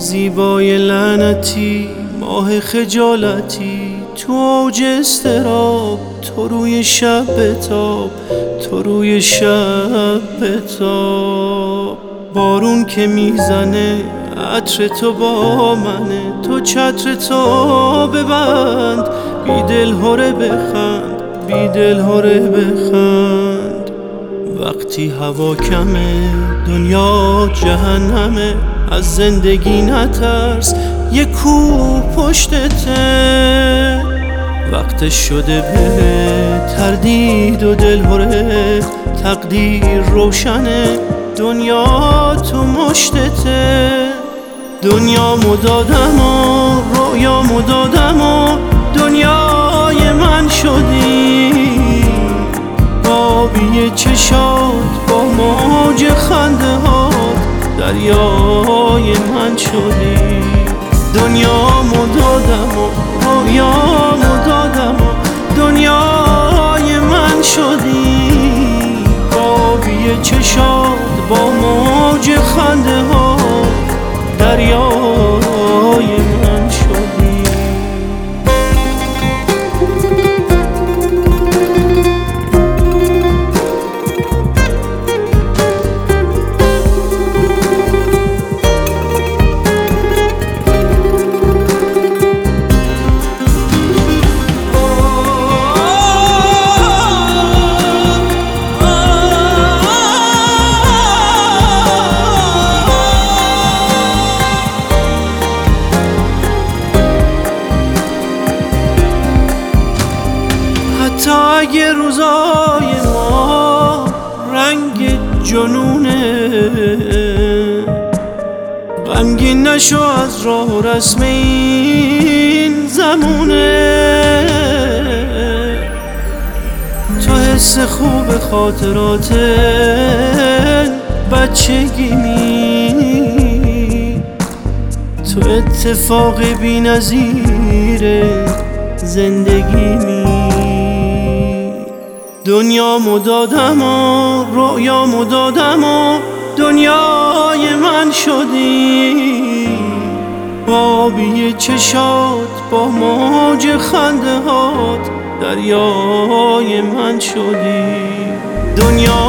زیبای لعنتی ماه خجالتی تو اوج استراب تو روی شب بتاب تو روی شب بتاب. بارون که می‌زنه عطر تو با منه تو چتر تو ببند. بی دل هره بخند بی دل هره بخند. وقتی هوا کمه دنیا جهنمه. از زندگی نترس یه کو پشتته. وقت شده به تردید و دل هره تقدیر روشنه. دنیا تو مشتته. دنیا مدادم و رویا مدادم و چشات با موج خنده ها دریای من شدی. دنیا مدادم و رویا مدادم و دنیای من شدی. بابی چشات با موج خنده ها دریای اگه روزای ما رنگ جنونه غمگین نشو از راه و رسم این زمونه تو حس خوب خاطرات بچگی می تو اتفاق بی زندگی می دنیا مدادم و رویا مدادم و دنیای من شدی. بابی چشات با موج خنده هات دریای من شدی. دنیا